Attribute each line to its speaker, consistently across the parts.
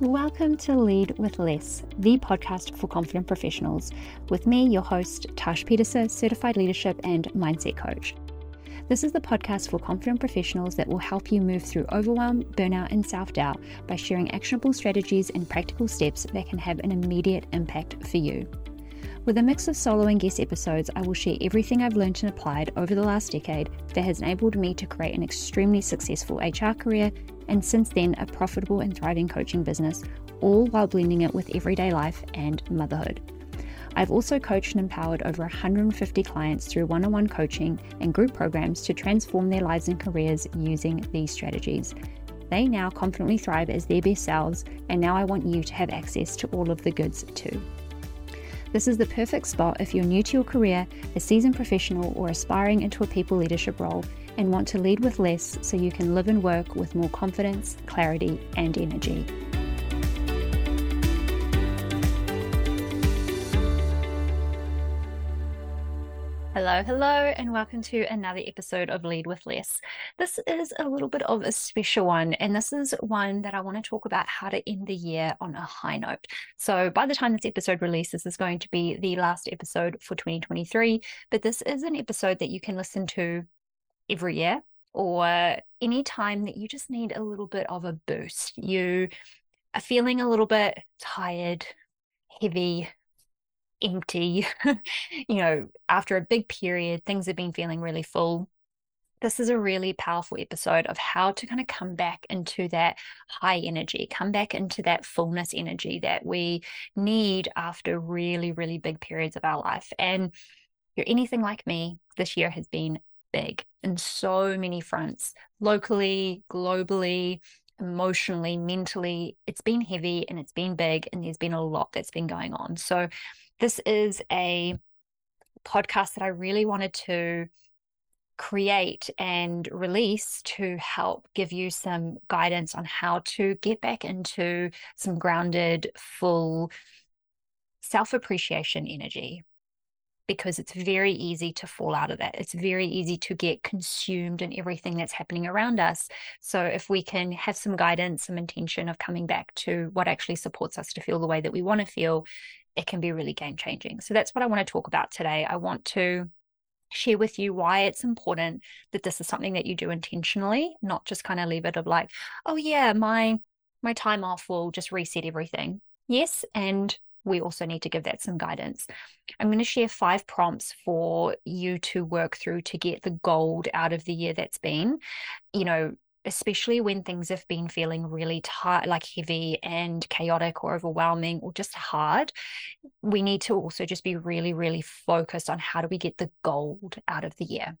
Speaker 1: Welcome to Lead with Less, the podcast for confident professionals, with me, your host, Tash Pieterse, certified leadership and mindset coach. This is the podcast for confident professionals that will help you move through overwhelm, burnout, and self doubt by sharing actionable strategies and practical steps that can have an immediate impact for you. With a mix of solo and guest episodes, I will share everything I've learned and applied over the last decade that has enabled me to create an extremely successful HR career and since then a profitable and thriving coaching business, all while blending it with everyday life and motherhood. I've also coached and empowered over 150 clients through one on one coaching and group programs to transform their lives and careers using these strategies. They now confidently thrive as their best selves, and now I want you to have access to all of the goods too. This is the perfect spot if you're new to your career, a seasoned professional, or aspiring into a people leadership role and want to lead with less so you can live and work with more confidence, clarity, and energy. Hello, hello, and welcome to another episode of Lead with Less. This is a little bit of a special one, and this is one that I want to talk about how to end the year on a high note. So, by the time this episode releases, this is going to be the last episode for 2023, but this is an episode that you can listen to every year or any time that you just need a little bit of a boost. You are feeling a little bit tired, heavy, empty, you know, after a big period, things have been feeling really full. This is a really powerful episode of how to kind of come back into that high energy, come back into that fullness energy that we need after really, really big periods of our life. And if you're anything like me, this year has been big in so many fronts, locally, globally, emotionally, mentally. It's been heavy and it's been big, and there's been a lot that's been going on. So, this is a podcast that I really wanted to create and release to help give you some guidance on how to get back into some grounded, full self appreciation energy. Because it's very easy to fall out of that. It's very easy to get consumed in everything that's happening around us. So, if we can have some guidance, some intention of coming back to what actually supports us to feel the way that we want to feel, it can be really game changing. So that's what I want to talk about today. I want to share with you why it's important that this is something that you do intentionally, not just kind of leave it of like, oh yeah, my my time off will just reset everything. Yes, and we also need to give that some guidance. I'm going to share five prompts for you to work through to get the gold out of the year that's been. You know, especially when things have been feeling really tight, like heavy and chaotic or overwhelming or just hard, we need to also just be really, really focused on how do we get the gold out of the year.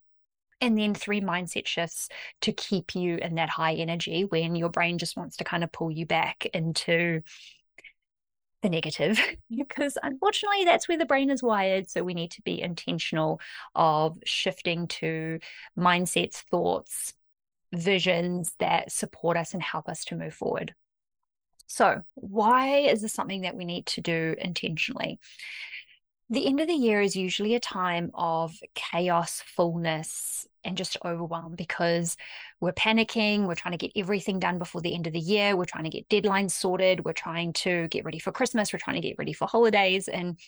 Speaker 1: And then three mindset shifts to keep you in that high energy when your brain just wants to kind of pull you back into the negative because unfortunately that's where the brain is wired so we need to be intentional of shifting to mindsets thoughts visions that support us and help us to move forward. So, why is this something that we need to do intentionally? The end of the year is usually a time of chaos, fullness, and just overwhelm because we're panicking. We're trying to get everything done before the end of the year. We're trying to get deadlines sorted. We're trying to get ready for Christmas. We're trying to get ready for holidays. And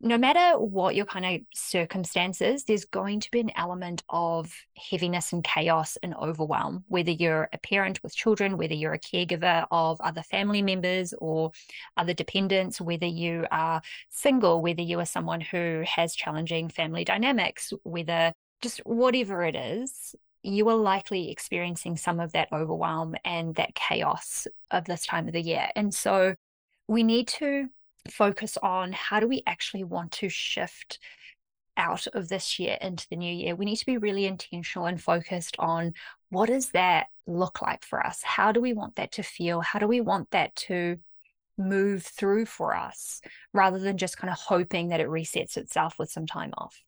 Speaker 1: no matter what your kind of circumstances, there's going to be an element of heaviness and chaos and overwhelm, whether you're a parent with children, whether you're a caregiver of other family members or other dependents, whether you are single, whether you are someone who has challenging family dynamics, whether just whatever it is, you are likely experiencing some of that overwhelm and that chaos of this time of the year. And so we need to focus on how do we actually want to shift out of this year into the new year. We need to be really intentional and focused on what does that look like for us? How do we want that to feel? How do we want that to move through for us rather than just kind of hoping that it resets itself with some time off?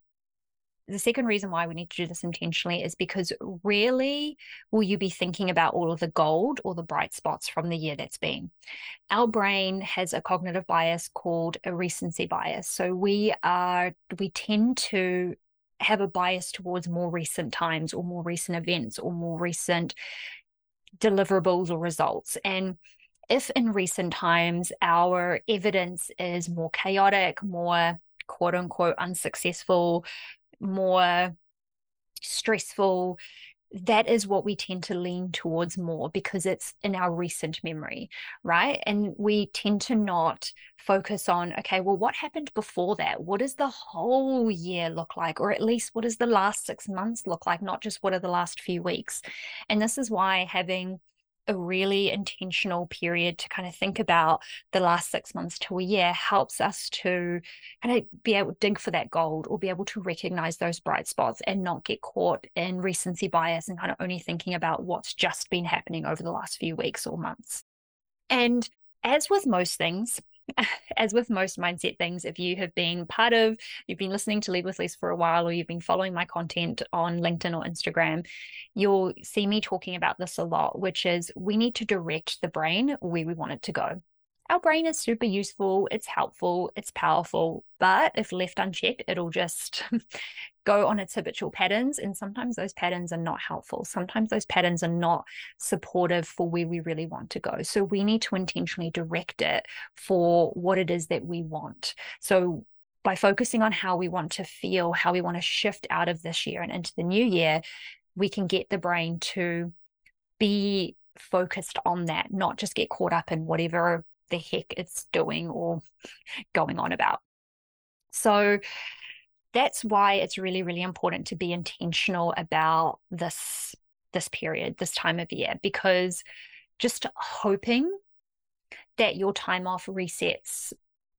Speaker 1: The second reason why we need to do this intentionally is because rarely will you be thinking about all of the gold or the bright spots from the year that's been. Our brain has a cognitive bias called a recency bias. So we are, we tend to have a bias towards more recent times or more recent events or more recent deliverables or results. And if in recent times our evidence is more chaotic, more quote unquote unsuccessful, more stressful, that is what we tend to lean towards more because it's in our recent memory, right? And we tend to not focus on, okay, well, what happened before that? What does the whole year look like? Or at least what does the last six months look like? Not just what are the last few weeks. And this is why having a really intentional period to kind of think about the last six months to a year helps us to kind of be able to dig for that gold or be able to recognize those bright spots and not get caught in recency bias and kind of only thinking about what's just been happening over the last few weeks or months. And as with most things, as with most mindset things, if you have been part of, you've been listening to Lead with Less for a while, or you've been following my content on LinkedIn or Instagram, you'll see me talking about this a lot, which is we need to direct the brain where we want it to go our brain is super useful, it's helpful, it's powerful, but if left unchecked, it'll just go on its habitual patterns. And sometimes those patterns are not helpful. Sometimes those patterns are not supportive for where we really want to go. So we need to intentionally direct it for what it is that we want. So by focusing on how we want to feel, how we want to shift out of this year and into the new year, we can get the brain to be focused on that, not just get caught up in whatever the heck it's doing or going on about. So that's why it's really, really important to be intentional about this this period, this time of year, because just hoping that your time off resets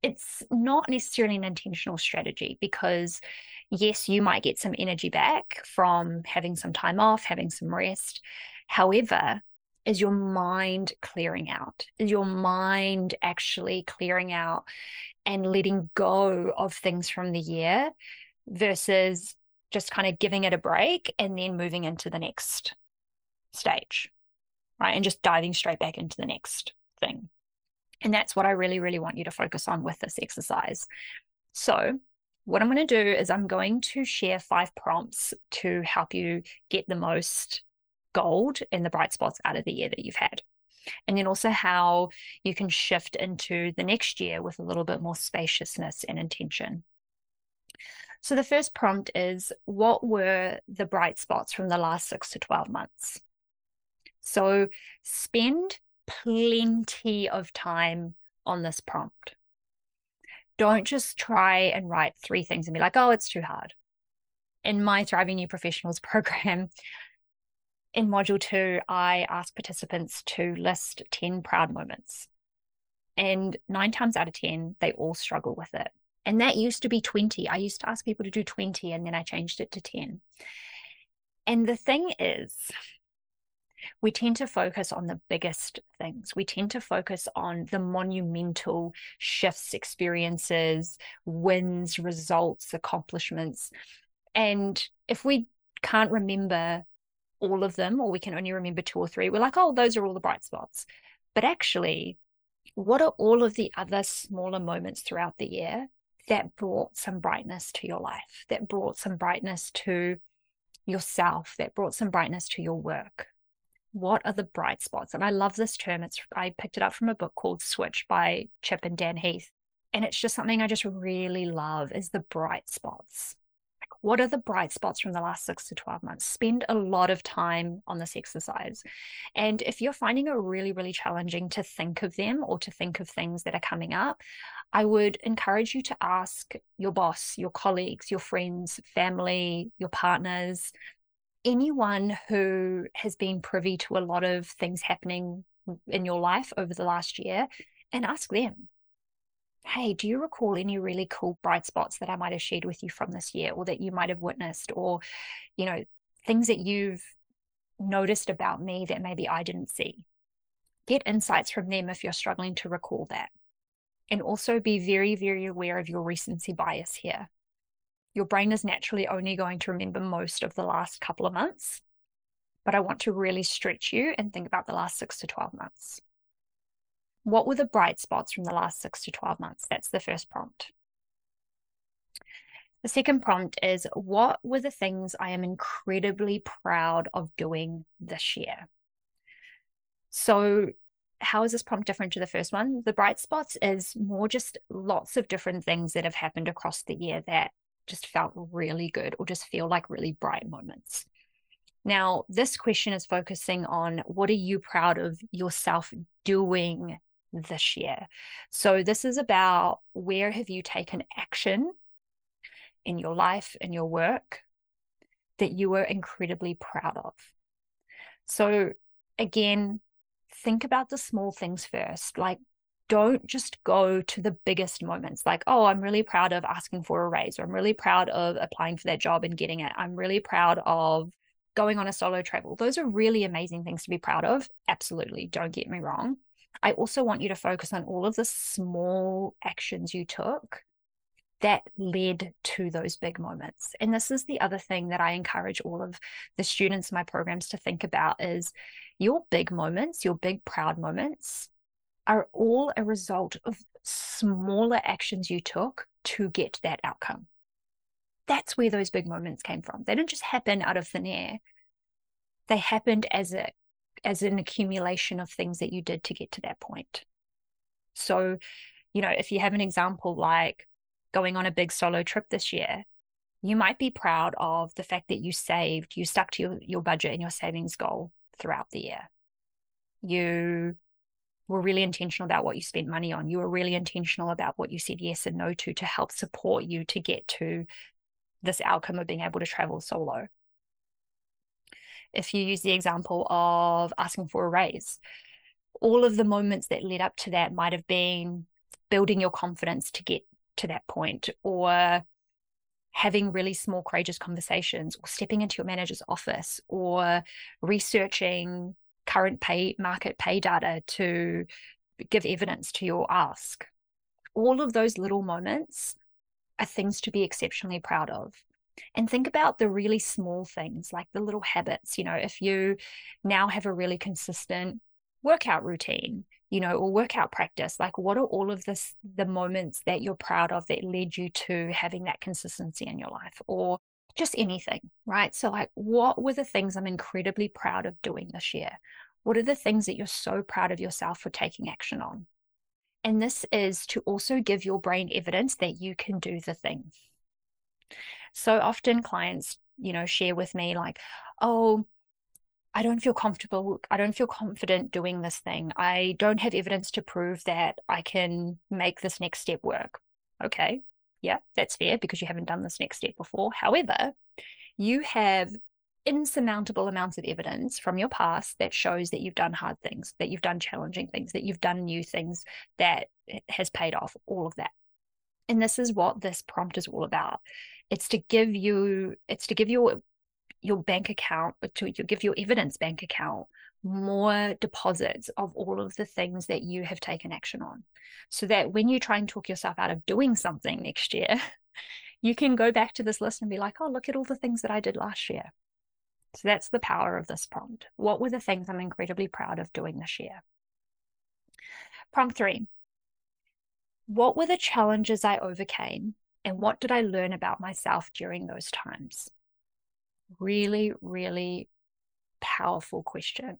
Speaker 1: it's not necessarily an intentional strategy because yes you might get some energy back from having some time off having some rest however is your mind clearing out? Is your mind actually clearing out and letting go of things from the year versus just kind of giving it a break and then moving into the next stage, right? And just diving straight back into the next thing. And that's what I really, really want you to focus on with this exercise. So, what I'm going to do is I'm going to share five prompts to help you get the most gold in the bright spots out of the year that you've had. And then also how you can shift into the next year with a little bit more spaciousness and intention. So, the first prompt is what were the bright spots from the last six to 12 months? So, spend plenty of time on this prompt. Don't just try and write three things and be like, oh, it's too hard. In my Thriving New Professionals program, in module two, I ask participants to list 10 proud moments. And nine times out of 10, they all struggle with it. And that used to be 20. I used to ask people to do 20 and then I changed it to 10. And the thing is, we tend to focus on the biggest things. We tend to focus on the monumental shifts, experiences, wins, results, accomplishments. And if we can't remember all of them, or we can only remember two or three, we're like, oh, those are all the bright spots. But actually, what are all of the other smaller moments throughout the year that brought some brightness to your life, that brought some brightness to yourself, that brought some brightness to your work? What are the bright spots? And I love this term. It's I picked it up from a book called Switch by Chip and Dan Heath. And it's just something I just really love is the bright spots what are the bright spots from the last six to 12 months? Spend a lot of time on this exercise. And if you're finding it really, really challenging to think of them or to think of things that are coming up, I would encourage you to ask your boss, your colleagues, your friends, family, your partners, anyone who has been privy to a lot of things happening in your life over the last year and ask them hey, do you recall any really cool bright spots that I might have shared with you from this year or that you might have witnessed or, you know, things that you've noticed about me that maybe I didn't see? Get insights from them if you're struggling to recall that. And also be very, very aware of your recency bias here. Your brain is naturally only going to remember most of the last couple of months, but I want to really stretch you and think about the last six to 12 months. What were the bright spots from the last six to 12 months? That's the first prompt. The second prompt is What were the things I am incredibly proud of doing this year? So, how is this prompt different to the first one? The bright spots is more just lots of different things that have happened across the year that just felt really good or just feel like really bright moments. Now, this question is focusing on what are you proud of yourself doing this year? So, this is about where have you taken action in your life, in your work that you were incredibly proud of. So, again, think about the small things first. Like, don't just go to the biggest moments like, oh, I'm really proud of asking for a raise, or I'm really proud of applying for that job and getting it. I'm really proud of going on a solo travel. Those are really amazing things to be proud of. Absolutely. Don't get me wrong. I also want you to focus on all of the small actions you took that led to those big moments. And this is the other thing that I encourage all of the students in my programs to think about is your big moments, your big proud moments are all a result of smaller actions you took to get that outcome. That's where those big moments came from. They didn't just happen out of thin air. They happened as a as an accumulation of things that you did to get to that point. So, you know, if you have an example like going on a big solo trip this year, you might be proud of the fact that you saved, you stuck to your, your budget and your savings goal throughout the year. You were really intentional about what you spent money on. You were really intentional about what you said yes and no to to help support you to get to this outcome of being able to travel solo. If you use the example of asking for a raise, all of the moments that led up to that might have been building your confidence to get to that point or having really small courageous conversations or stepping into your manager's office or researching current pay market pay data to give evidence to your ask. All of those little moments are things to be exceptionally proud of and think about the really small things like the little habits you know if you now have a really consistent workout routine you know, or workout practice? Like, what are all of this, the moments that you're proud of that led you to having that consistency in your life or just anything, right? So, like, what were the things I'm incredibly proud of doing this year? What are the things that you're so proud of yourself for taking action on? And this is to also give your brain evidence that you can do the thing. So often clients, you know, share with me, like, oh, I don't feel comfortable. I don't feel confident doing this thing. I don't have evidence to prove that I can make this next step work. Okay. Yeah, that's fair because you haven't done this next step before. However, you have insurmountable amounts of evidence from your past that shows that you've done hard things, that you've done challenging things, that you've done new things that eh, has paid off, all of that. And this is what this prompt is all about. It's to give you, it's to give your your bank account to give your evidence bank account more deposits of all of the things that you have taken action on. So that when you try and talk yourself out of doing something next year you can go back to this list and be like oh look at all the things that i did last year. So that's the power of this prompt. What were the things i'm incredibly proud of doing this year? Prompt 3 what were the challenges i overcame and what did i learn about myself during those times really, really powerful question.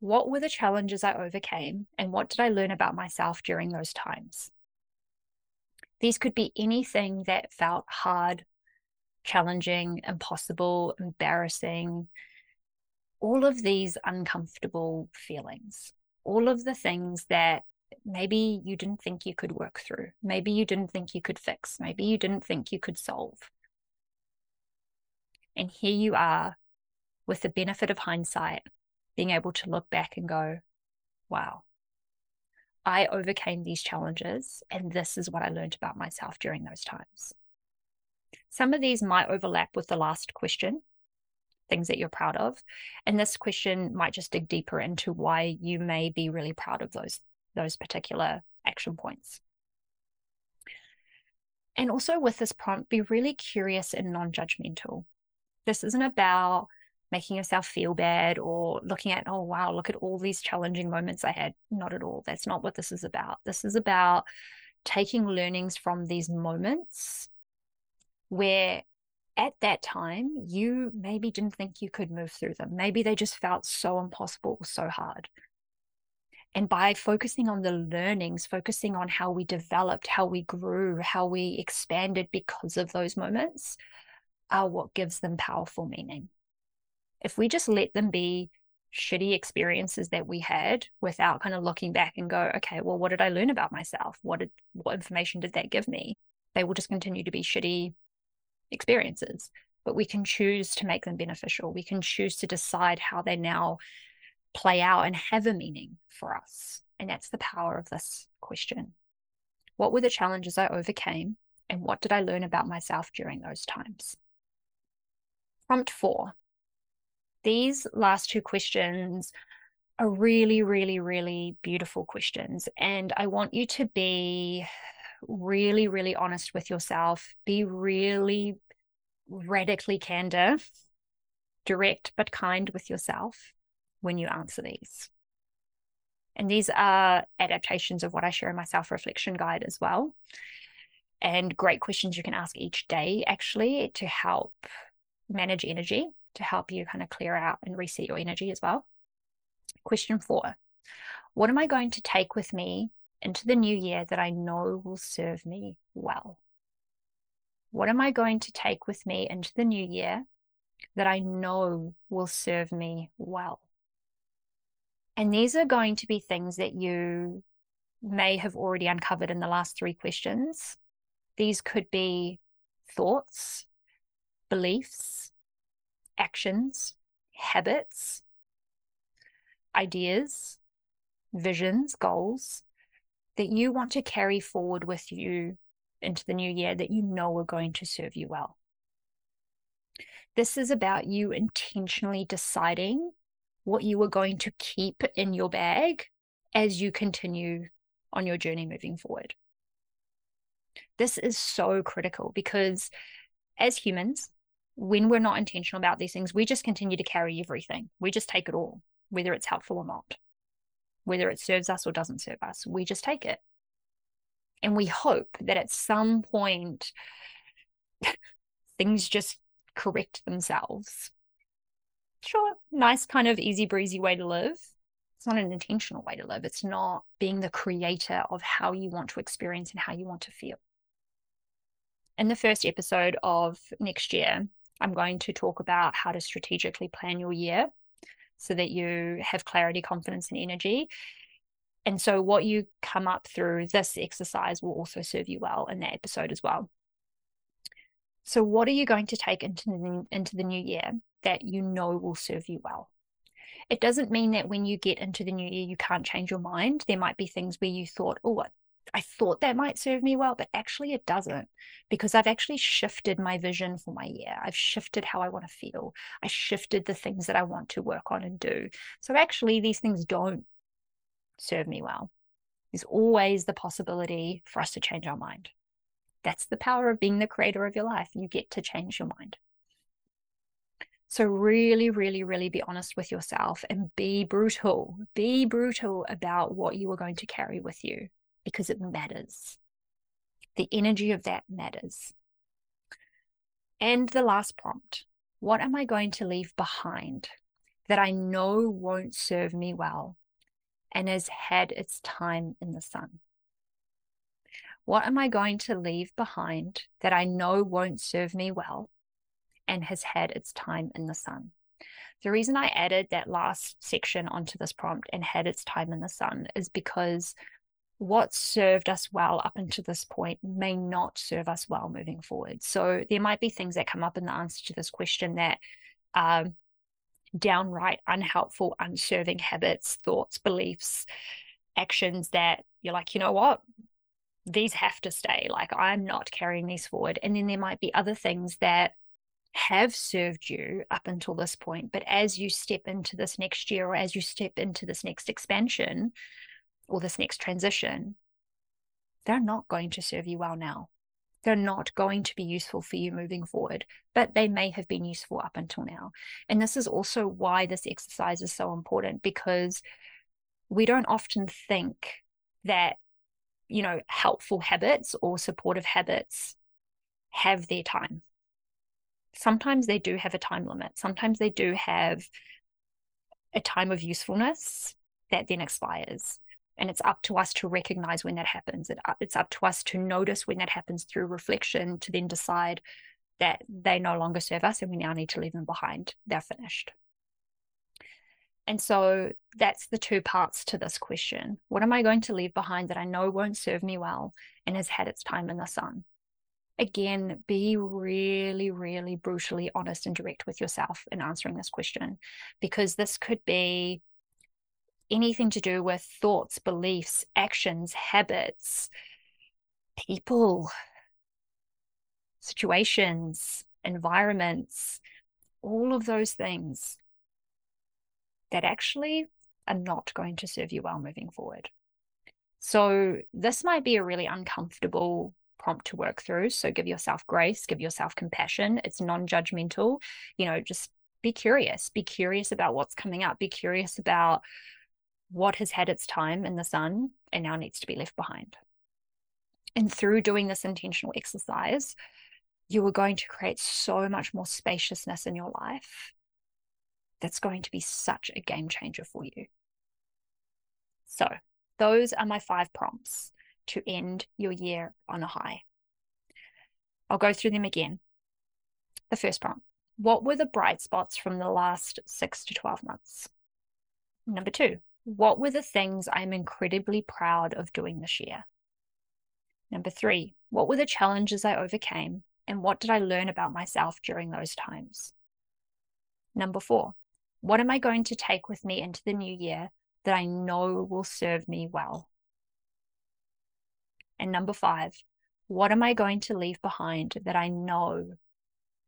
Speaker 1: What were the challenges I overcame, and what did I learn about myself during those times? These could be anything that felt hard, challenging, impossible, embarrassing, all of these uncomfortable feelings, all of the things that maybe you didn't think you could work through, maybe you didn't think you could fix, maybe you didn't think you could solve. And here you are with the benefit of hindsight, being able to look back and go, wow, I overcame these challenges, and this is what I learned about myself during those times. Some of these might overlap with the last question, things that you're proud of. And this question might just dig deeper into why you may be really proud of those, those particular action points. And also with this prompt, be really curious and non judgmental. This isn't about making yourself feel bad or looking at, oh, wow, look at all these challenging moments I had. Not at all. That's not what this is about. This is about taking learnings from these moments where at that time you maybe didn't think you could move through them. Maybe they just felt so impossible, so hard. And by focusing on the learnings, focusing on how we developed, how we grew, how we expanded because of those moments, are what gives them powerful meaning. If we just let them be shitty experiences that we had without kind of looking back and go, okay, well, what did I learn about myself? What did what information did that give me? They will just continue to be shitty experiences. But we can choose to make them beneficial. We can choose to decide how they now play out and have a meaning for us. And that's the power of this question. What were the challenges I overcame? And what did I learn about myself during those times? Prompt four. These last two questions are really, really, really beautiful questions. And I want you to be really, really honest with yourself, be really radically candid, direct but kind with yourself when you answer these. And these are adaptations of what I share in my self reflection guide as well. And great questions you can ask each day, actually, to help manage energy, to help you kind of clear out and reset your energy as well. Question four What am I going to take with me into the new year that I know will serve me well? What am I going to take with me into the new year that I know will serve me well? And these are going to be things that you may have already uncovered in the last three questions. These could be thoughts, beliefs, actions, habits, ideas, visions, goals that you want to carry forward with you into the new year that you know are going to serve you well. This is about you intentionally deciding what you are going to keep in your bag as you continue on your journey moving forward. This is so critical because as humans, when we're not intentional about these things, we just continue to carry everything. We just take it all, whether it's helpful or not, whether it serves us or doesn't serve us. We just take it. And we hope that at some point, things just correct themselves. Sure, nice, kind of easy breezy way to live. It's not an intentional way to live. It's not being the creator of how you want to experience and how you want to feel. In the first episode of next year, I'm going to talk about how to strategically plan your year so that you have clarity, confidence, and energy. And so, what you come up through this exercise will also serve you well in that episode as well. So, what are you going to take into the, into the new year that you know will serve you well? It doesn't mean that when you get into the new year, you can't change your mind. There might be things where you thought, oh, I thought that might serve me well, but actually it doesn't because I've actually shifted my vision for my year. I've shifted how I want to feel. I shifted the things that I want to work on and do. So actually, these things don't serve me well. There's always the possibility for us to change our mind. That's the power of being the creator of your life. You get to change your mind. So, really, really, really be honest with yourself and be brutal. Be brutal about what you are going to carry with you because it matters. The energy of that matters. And the last prompt what am I going to leave behind that I know won't serve me well and has had its time in the sun? What am I going to leave behind that I know won't serve me well and has had its time in the sun? The reason I added that last section onto this prompt and had its time in the sun is because what served us well up until this point may not serve us well moving forward. So there might be things that come up in the answer to this question that are downright unhelpful, unserving habits, thoughts, beliefs, actions that you're like, you know what? These have to stay. Like, I'm not carrying these forward. And then there might be other things that have served you up until this point. But as you step into this next year or as you step into this next expansion, or this next transition, they're not going to serve you well now. They're not going to be useful for you moving forward, but they may have been useful up until now. And this is also why this exercise is so important because we don't often think that, you know, helpful habits or supportive habits have their time. Sometimes they do have a time limit. Sometimes they do have a time of usefulness that then expires. And it's up to us to recognize when that happens. It, uh, it's up to us to notice when that happens through reflection to then decide that they no longer serve us and we now need to leave them behind. They're finished. And so that's the two parts to this question. What am I going to leave behind that I know won't serve me well and has had its time in the sun? Again, be really, really brutally honest and direct with yourself in answering this question, because this could be anything to do with thoughts, beliefs, actions, habits, people, situations, environments, all of those things that actually are not going to serve you well moving forward. So, this might be a really uncomfortable prompt to work through. So, give yourself grace, give yourself compassion. It's non judgmental. You know, just be curious, be curious about what's coming up, be curious about what has had its time in the sun and now needs to be left behind. And through doing this intentional exercise, you are going to create so much more spaciousness in your life. That's going to be such a game changer for you. So, those are my five prompts to end your year on a high. I'll go through them again. The first prompt What were the bright spots from the last six to 12 months? Number two, what were the things I'm incredibly proud of doing this year? Number three, what were the challenges I overcame and what did I learn about myself during those times? Number four, what am I going to take with me into the new year that I know will serve me well? And number five, what am I going to leave behind that I know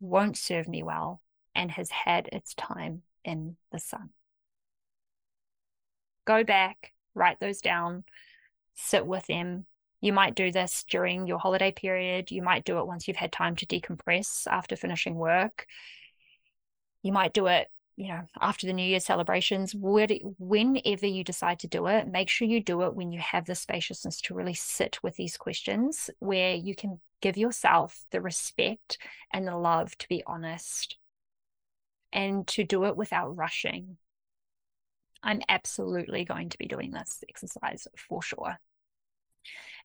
Speaker 1: won't serve me well and has had its time in the sun? Go back, write those down, sit with them, you might do this during your holiday period. You might do it once you've had time to decompress after finishing work. You might do it, you know, after the New Year celebrations. Whenever you decide to do it, make sure you do it when you have the spaciousness to really sit with these questions, where you can give yourself the respect and the love to be honest and to do it without rushing. I'm absolutely going to be doing this exercise for sure.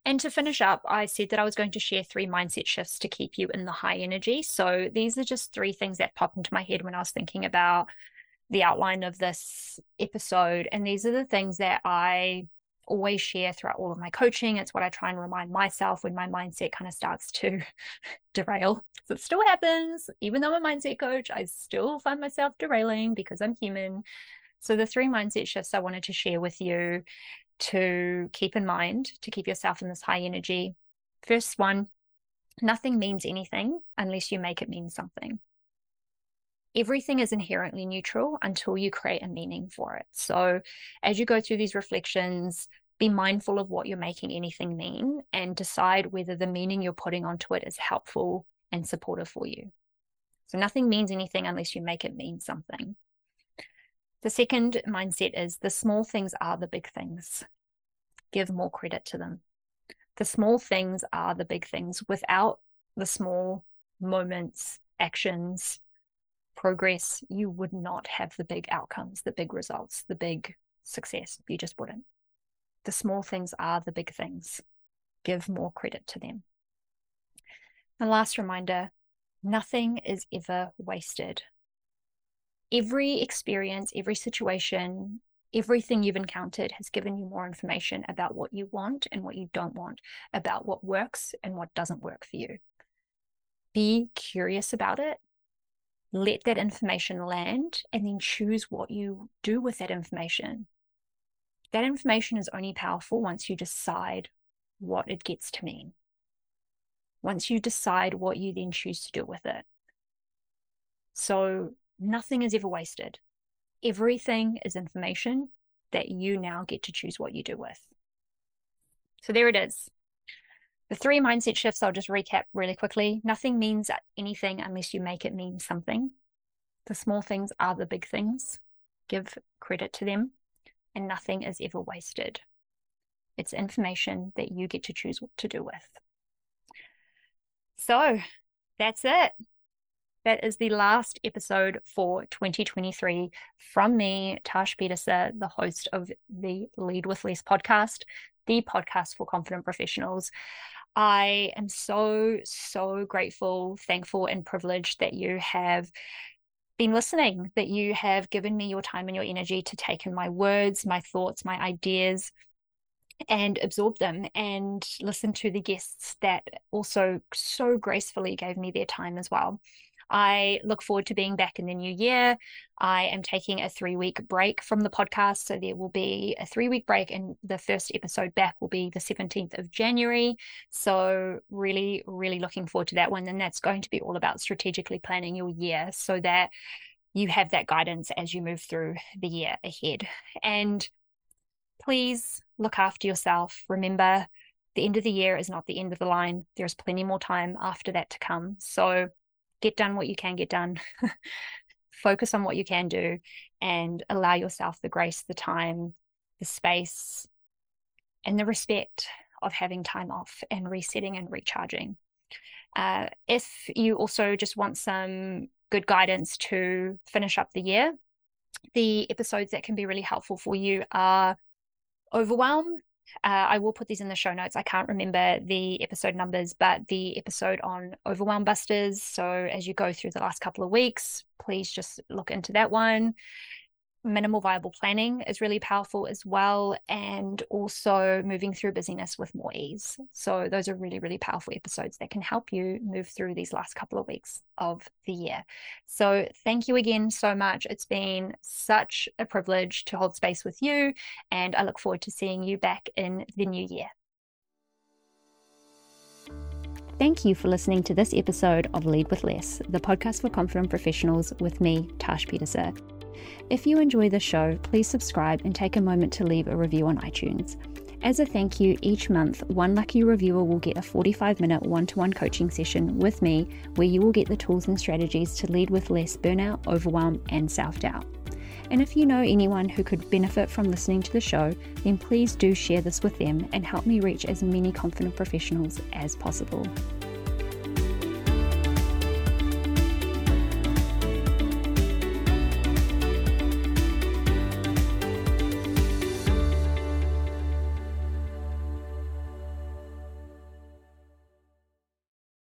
Speaker 1: And to finish up, I said that I was going to share three mindset shifts to keep you in the high energy. So these are just three things that popped into my head when I was thinking about the outline of this episode. And these are the things that I always share throughout all of my coaching. It's what I try and remind myself when my mindset kind of starts to derail. So it still happens. Even though I'm a mindset coach, I still find myself derailing because I'm human. So the three mindset shifts I wanted to share with you to keep in mind to keep yourself in this high energy. First one, nothing means anything unless you make it mean something. Everything is inherently neutral until you create a meaning for it. So, as you go through these reflections, be mindful of what you're making anything mean and decide whether the meaning you're putting onto it is helpful and supportive for you. So, nothing means anything unless you make it mean something. The second mindset is the small things are the big things. Give more credit to them. The small things are the big things. Without the small moments, actions, progress, you would not have the big outcomes, the big results, the big success. You just wouldn't. The small things are the big things. Give more credit to them. And last reminder nothing is ever wasted every experience, every situation, everything you've encountered has given you more information about what you want and what you don't want, about what works and what doesn't work for you. Be curious about it. Let that information land and then choose what you do with that information. That information is only powerful once you decide what it gets to mean. Once you decide what you then choose to do with it. So Nothing is ever wasted. Everything is information that you now get to choose what you do with. So there it is. The three mindset shifts, I'll just recap really quickly. Nothing means anything unless you make it mean something. The small things are the big things. Give credit to them, and nothing is ever wasted. It's information that you get to choose what to do with. So that's it that is the last episode for 2023 from me, Tash Pieterse, the host of the Lead with Less podcast, the podcast for confident professionals. I am so, so grateful, thankful, and privileged that you have been listening, that you have given me your time and your energy to take in my words, my thoughts, my ideas, and absorb them and listen to the guests that also so gracefully gave me their time as well. I look forward to being back in the new year. I am taking a three week break from the podcast. So there will be a three week break, and the first episode back will be the 17th of January. So, really, really looking forward to that one. And that's going to be all about strategically planning your year so that you have that guidance as you move through the year ahead. And please look after yourself. Remember, the end of the year is not the end of the line. There's plenty more time after that to come. So, get done what you can get done, focus on what you can do, and allow yourself the grace, the time, the space, and the respect of having time off and resetting and recharging. Uh, if you also just want some good guidance to finish up the year, the episodes that can be really helpful for you are overwhelm uh, I will put these in the show notes. I can't remember the episode numbers, but the episode on overwhelm busters. So as you go through the last couple of weeks, please just look into that one minimal viable planning is really powerful as well and also moving through busyness with more ease. So those are really really powerful episodes that can help you move through these last couple of weeks of the year. So thank you again so much. It's been such a privilege to hold space with you and i look forward to seeing you back in the new year. Thank you for listening to this episode of Lead with Less, the podcast for confident professionals with me, Tash Pieterse. If you enjoy the show, please subscribe and take a moment to leave a review on iTunes. As a thank you, each month, one lucky reviewer will get a 45 minute one to one coaching session with me where you will get the tools and strategies to lead with less burnout, overwhelm, and self doubt. And if you know anyone who could benefit from listening to the show, then please do share this with them and help me reach as many confident professionals as possible.